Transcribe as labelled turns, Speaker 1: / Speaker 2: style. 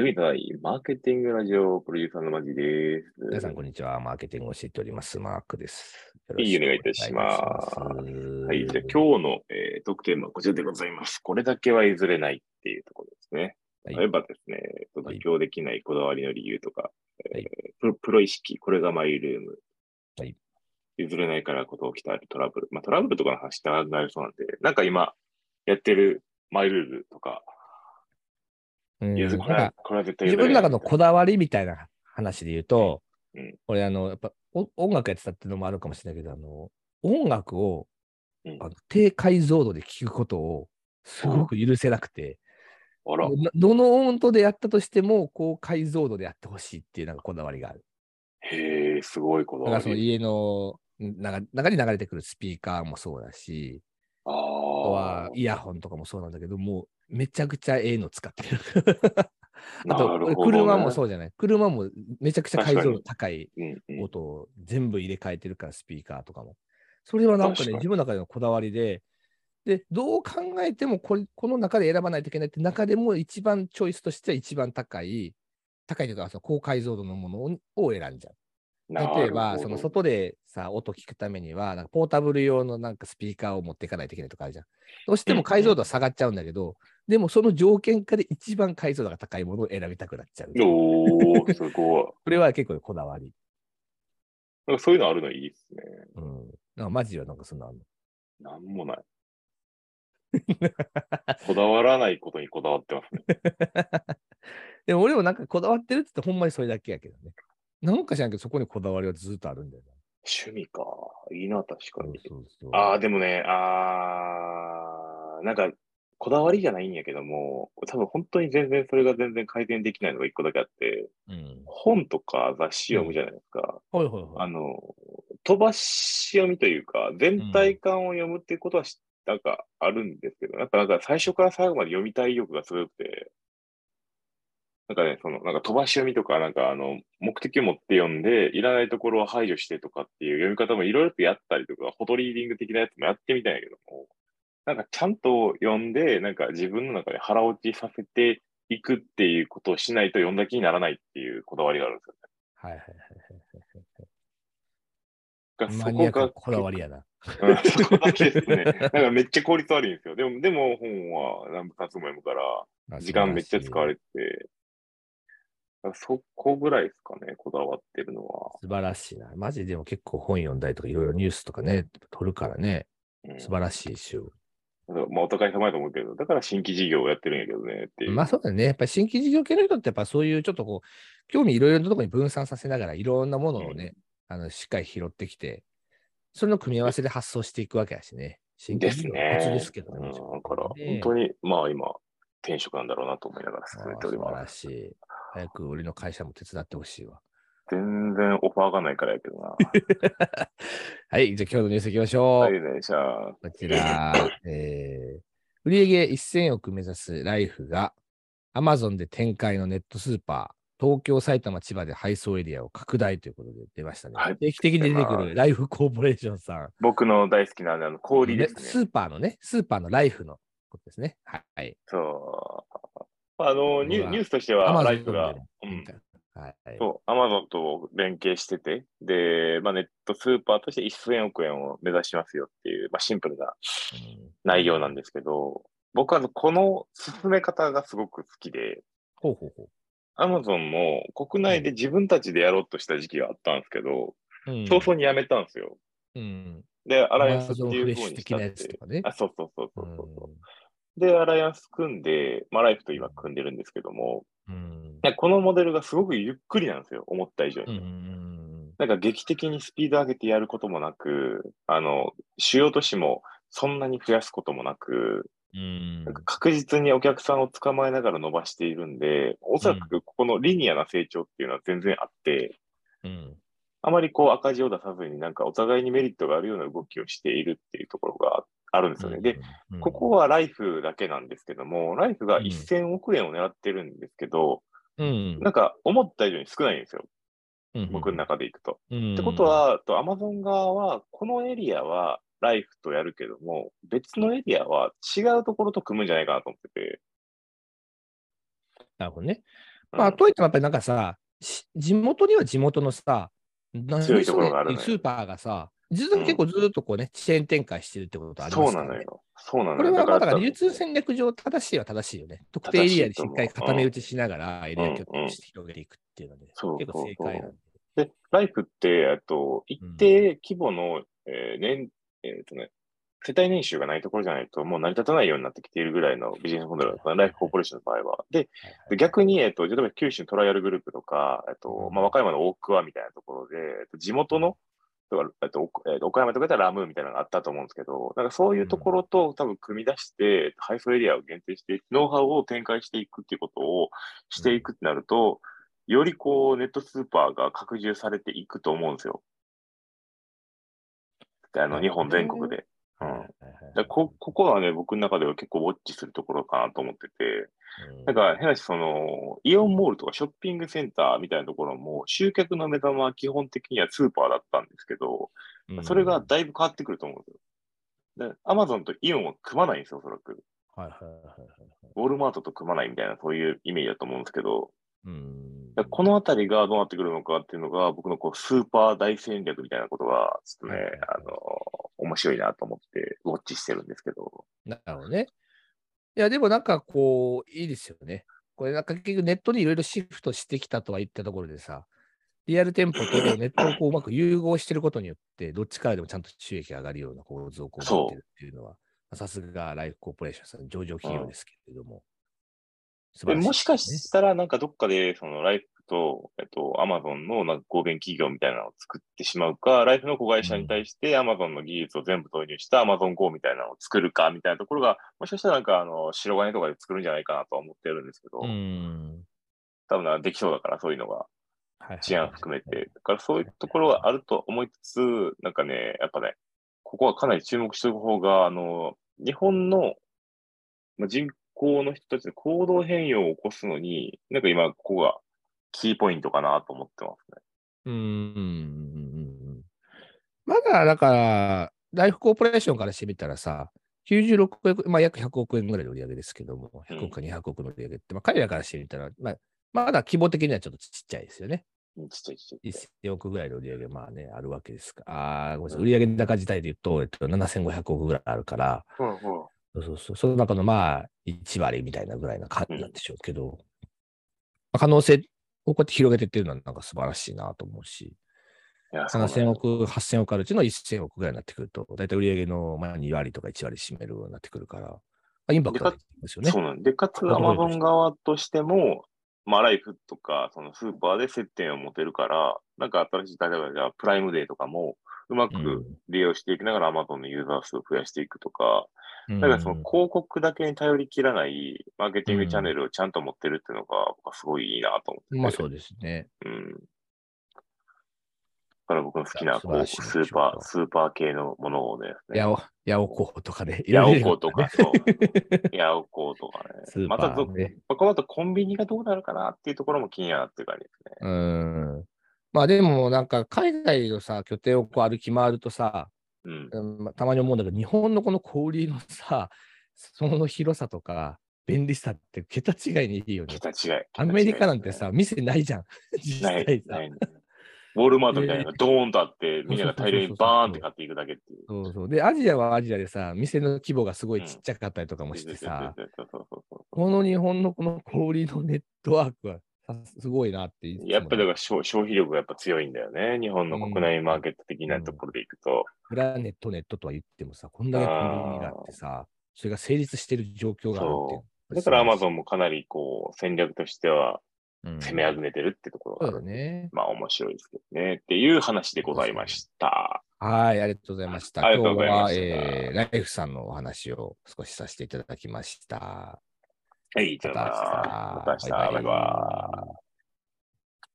Speaker 1: 読みたいマーケティングラジオプロデューサーのマジです。
Speaker 2: 皆さん、こんにちは。マーケティングを教えております。マークです。
Speaker 1: いいお願いいたします
Speaker 2: は
Speaker 1: はい、じゃあ今日の、えー、トークテーマはこちらでございます。これだけは譲れないっていうところですね。
Speaker 2: はい
Speaker 1: 例えばですね、
Speaker 2: はい
Speaker 1: 妥協できないこだわりの理由とか、
Speaker 2: はい
Speaker 1: えープロ意識、これがマイルーム。
Speaker 2: はい
Speaker 1: 譲れないからこと起きたトラブル。まあトラブルとかの話ってなりそうなんで、なんか今やってるマイルールとか、
Speaker 2: うん。
Speaker 1: 譲これは
Speaker 2: なんか
Speaker 1: これは絶対
Speaker 2: 自分の中のこだわりみたいな話で言うと、
Speaker 1: うん。
Speaker 2: 俺、あの、やっぱお音楽やってたっていうのもあるかもしれないけど、あの、音楽を
Speaker 1: うん。
Speaker 2: あの低解像度で聴くことをすごく許せなくて、
Speaker 1: あ。ら、
Speaker 2: などの音頭でやったとしても、高解像度でやってほしいっていうなんかこだわりがある。
Speaker 1: へえ、すごいこだわり。
Speaker 2: だからその家の中中に流れてくるスピーカーもそうだし、
Speaker 1: あ
Speaker 2: あとは
Speaker 1: あ、
Speaker 2: イヤホンとかもそうなんだけど、もうめちゃくちゃええの使ってる。あ
Speaker 1: な
Speaker 2: と、
Speaker 1: ね
Speaker 2: 車もそうじゃない？車もめちゃくちゃ解像度高い音を全部入れ替えてるから、スピーカーとかも。それはなんかね、自分の中でのこだわりで、で、どう考えてもこれこの中で選ばないといけないって中でも一番チョイスとしては一番高い、高いというか、その高解像度のものをを選んじゃう。例えば、その外でさ、音聞くためには、なんかポータブル用のなんかスピーカーを持っていかないといけないとかあるじゃん。どうしても解像度は下がっちゃうんだけど、でもその条件下で一番解像度が高いものを選びたくなっちゃう。
Speaker 1: おー、すごい。
Speaker 2: これは結構こだわり。
Speaker 1: なんかそういうのあるのいいですね。
Speaker 2: うん。なんかマジはなんかそんなのあんの？
Speaker 1: なんもない。こだわらないことにこだわってますね。
Speaker 2: でも俺もなんかこだわってるって言ってほんまにそれだけやけどね。なんか知らんけど、そこにこだわりはずっとあるんだよ
Speaker 1: 趣味か。いいな、確か
Speaker 2: な。
Speaker 1: に。
Speaker 2: そうそう
Speaker 1: ああ、でもね、ああ、なんか、こだわりじゃないんやけども、多分本当に全然それが全然改善できないのが一個だけあって、
Speaker 2: うん。
Speaker 1: 本とか雑誌読むじゃないですか。
Speaker 2: はいはいはい。
Speaker 1: あの、飛ばし読みというか、全体感を読むっていうことはし、なんかあるんですけど、やっぱなんか最初から最後まで読みたい意欲がすごくて、なんかね、その、なんか飛ばし読みとか、なんかあの、目的を持って読んで、いらないところを排除してとかっていう読み方もいろいろとやったりとか、フォトリーディング的なやつもやってみたんやけども、なんかちゃんと読んで、なんか自分の中で腹落ちさせていくっていうことをしないと読んだ気にならないっていうこだわりがあるんですよね。
Speaker 2: はいはいはい
Speaker 1: が
Speaker 2: はい。
Speaker 1: そこが
Speaker 2: こだわりやな。
Speaker 1: うんそこだけですね。なんかめっちゃ効率悪いんですよ。でも、でも本は何部冊も読むから、時間めっちゃ使われてそこぐらいですかね、こだわってるのは。
Speaker 2: 素晴らしいな。マジでも結構本読んだりとかいろいろニュースとかね、取るからね、
Speaker 1: うん
Speaker 2: 素晴らしいし。
Speaker 1: まあ、お互い様やと思うけど、だから新規事業をやってるんやけどねっていう。
Speaker 2: まあそうだね。やっぱり新規事業系の人ってやっぱそういうちょっとこう、興味いろいろなところに分散させながらいろんなものをね、あの、しっかり拾ってきて、それの組み合わせで発想していくわけだしね。新規事業のコツ
Speaker 1: ね。
Speaker 2: ですけどね。
Speaker 1: うだから、
Speaker 2: ね
Speaker 1: 本当に、まあ今、転職なんだろうなと思いながら
Speaker 2: あ
Speaker 1: 進めております。
Speaker 2: らしい。早く俺の会社も手伝ってほしいわ。
Speaker 1: 全然オファーがないからやけどな。
Speaker 2: はい、じゃあ今日のニュースいきましょう。
Speaker 1: はい、ね、じゃあ、
Speaker 2: こちら、えー、売上1000億目指すライフが Amazon で展開のネットスーパー、東京、埼玉、千葉で配送エリアを拡大ということで出ましたね。
Speaker 1: はい
Speaker 2: 定期的に出てくるライフコーポレーションさん。
Speaker 1: 僕の大好きなあの氷ですね。
Speaker 2: スーパーのね、スーパーのライフのことですね。はい。
Speaker 1: そう。あの、ニュニュースとしては、ライフが
Speaker 2: で、
Speaker 1: うん、
Speaker 2: はい。
Speaker 1: そう、アマゾンと連携してて、で、まあ、ネットスーパーとして1000億円を目指しますよっていう、まあ、シンプルな
Speaker 2: うん
Speaker 1: 内容なんですけど、僕はこの進め方がすごく好きで、
Speaker 2: ほうほうほ
Speaker 1: アマゾンも国内で自分たちでやろうとした時期があったんですけど、
Speaker 2: う。うん
Speaker 1: 早々にやめたんですよ。
Speaker 2: うん。
Speaker 1: で、アライアンスっていう
Speaker 2: フレッ
Speaker 1: 風にしたって。あ、そうそうそう
Speaker 2: う
Speaker 1: そうそう。で、アライアンス組んで、まあ、ライフと今組んでるんですけども、
Speaker 2: ん。
Speaker 1: いやこのモデルがすごくゆっくりなんですよ、思った以上に。
Speaker 2: うん。うん。
Speaker 1: なんか劇的にスピード上げてやることもなく、あの、主要都市もそんなに増やすこともなく、
Speaker 2: うん
Speaker 1: なんか確実にお客さんを捕まえながら伸ばしているんで、おそらくここのリニアな成長っていうのは全然あって、
Speaker 2: うん。
Speaker 1: あまりこう赤字を出さずになんかお互いにメリットがあるような動きをしているっていうところがあるんですよね。で、
Speaker 2: うん、
Speaker 1: ここはライフだけなんですけども、ライフが
Speaker 2: うん
Speaker 1: 1000億円を狙ってるんですけど、
Speaker 2: うん、
Speaker 1: なんか思った以上に少ないんですよ。
Speaker 2: うん
Speaker 1: 僕の中でいくと。
Speaker 2: うん
Speaker 1: ってこと、は、と Amazon 側は、このエリアはライフとやるけども、別のエリアは違うところと組むんじゃないかなと思ってて。
Speaker 2: なるほどね。まあ、といってもやっぱりなんかさ、し地元には地元のさ、何
Speaker 1: 強いところがあるのよ
Speaker 2: スーパーがさ、ずっと結構ずっとこうね、チェーン展開してるってことありますね。
Speaker 1: そうなのよ。そうなのよ。
Speaker 2: これはまあだから流通戦略上正しいは正しいよね。特定エリアにしっかり固め打ちしながらエリア局として広げていくっていうので、
Speaker 1: そう
Speaker 2: 結構正解なんで。
Speaker 1: で、ライフって、えっと、一定規模の、えー年、えっとね、世帯年収がないところじゃないと、もう成り立たないようになってきているぐらいのビジネスモデルだった、ライフコーポレーションの場合は。で、逆に、えっと、例えば九州のトライアルグループとか、えっと
Speaker 2: う、ん
Speaker 1: まあ、和歌山の大桑みたいなところで、えっと、地元の、だからえっと、おえっと岡山とかだったらラムーみたいなのがあったと思うんですけど、なんかそういうところと多分組み出して、配送エリアを限定して、ノウハウを展開していくっていうことをしていくってなると、よりこう、ネットスーパーが拡充されていくと思うんですよ。あの、日本全国で。うんだこここはね、僕の中では結構ウォッチするところかなと思ってて、
Speaker 2: うん
Speaker 1: なんか変なし、その、イオンモールとかショッピングセンターみたいなところも、集客の目玉は基本的にはスーパーだったんですけど、
Speaker 2: うん
Speaker 1: それがだいぶ変わってくると思うんですよ。で、アマゾンとイオンは組まないんですよ、おそらく。
Speaker 2: はいはいはいはいはい。
Speaker 1: ウォールマートと組まないみたいな、そういうイメージだと思うんですけど、
Speaker 2: うん
Speaker 1: このあたりがどうなってくるのかっていうのが、僕のこうスーパー大戦略みたいなことが、ちょっとねあの、面白いなと思って、ウォッチしてるんですけど。
Speaker 2: なるほどね。いや、でもなんかこう、いいですよね。これなんか結局ネットにいろいろシフトしてきたとは言ったところでさ、リアル店舗とネットをこううまく融合してることによって、どっちからでもちゃんと収益が上がるような構図をこう持ってるっていうのは、さすがライフコーポレーションさん、上場企業ですけれども。素晴らしい
Speaker 1: でもしかしたら、なんかどっかで、そのライフと、えっと、アマゾンのなんか合弁企業みたいなのを作ってしまうか、ライフの子会社に対してアマゾンの技術を全部導入したアマゾン GO みたいなのを作るかみたいなところが、もしかしたらなんかあの、白金とかで作るんじゃないかなとは思ってるんですけど、
Speaker 2: うん。
Speaker 1: 多分なできそうだから、そういうのが、治安含めて。だからそういうところがあると思いつつ、なんかね、やっぱね、ここはかなり注目しておく方が、あの、日本のまあ人口の人たちの行動変容を起こすのに、なんか今、ここがキーポイントかなと思ってますね。
Speaker 2: うん。まだ、だから、ライフコーポレーションからしてみたらさ、96億円、まあ約100億円ぐらいの売り上げですけども、100億か200億の売り上げって、まあ彼らからしてみたら、まあ、まだ規模的にはちょっとちっちゃいですよね。
Speaker 1: うんちっちゃいちっちゃい。
Speaker 2: 1000億ぐらいの売り上げ、まあね、あるわけですか。ああ、ごめんなさい。売上高自体で言うと、えっと、7500億ぐらいあるから、
Speaker 1: うんうん
Speaker 2: そうそうそう、その中のまあ、1割みたいなぐらいな感じなんでしょうけど、まあ可能性をこうやって広げてっていうのはなんか素晴らしいなと思うし、
Speaker 1: いや、そうなんだ
Speaker 2: 7000億、8000億あるうちの1000億ぐらいになってくると、だいたい売上のまあ2割とか1割占めるようになってくるから、まあ、インパクトはですよね。
Speaker 1: そうなんで、でかつ、アマゾン側としても、まあ、ライフとか、そのスーパーで接点を持てるから、なんか新しい、例えばじゃあ、プライムデーとかも、うまく利用していきながら、アマゾンのユーザー数を増やしていくとか、
Speaker 2: うん
Speaker 1: だからその広告だけに頼りきらないマーケティングチャンネルをちゃんと持ってるっていうのが、僕はすごいいいなと思ってて。
Speaker 2: まあそうですね。
Speaker 1: うん。だから僕の好きなこうスーパー、スーパー系のものをね。
Speaker 2: ヤオ、ヤオコーとかね。
Speaker 1: ヤオコ
Speaker 2: コ
Speaker 1: とか、そう。ヤオコとかね。
Speaker 2: スーーね。
Speaker 1: まあこの後コンビニがどうなるかなっていうところも気になっていう感じですね。
Speaker 2: うん。まあでもなんか海外のさ、拠点をこう歩き回るとさ、
Speaker 1: うん。
Speaker 2: たまに思うんだけど、日本のこの小売りのさ、その広さとか便利さって桁違いにいいよね。
Speaker 1: 桁違い。
Speaker 2: アメリカなんてさ、店ないじゃん。実
Speaker 1: ない、
Speaker 2: 際さ
Speaker 1: な。い。ウォールマートみたいなのがドーンとあって、みんなが大量にバーンって買っていくだけっていう。
Speaker 2: そうそう。で、アジアはアジアでさ、店の規模がすごいちっちゃかったりとかもしてさ、この日本のこの小売りのネットワークはさすごいなって
Speaker 1: やっぱりだから消消費力がやっぱ強いんだよね。日本の国内マーケット的なところでいくと。
Speaker 2: プラネットネットとは言ってもさ、こんだけコンビニがあってさ、それが成立してる状況があるっていう
Speaker 1: そだからアマゾ
Speaker 2: ン
Speaker 1: ンもかなりこう戦略としては攻めあぐねてるってところが
Speaker 2: そうだね。
Speaker 1: まあ面白いですけどね。っていう話でございました。
Speaker 2: はい、ありがとうございました。今日は、えー、ライフさんのお話を少しさせていただきました。
Speaker 1: はい、また、また明日、バイバイ。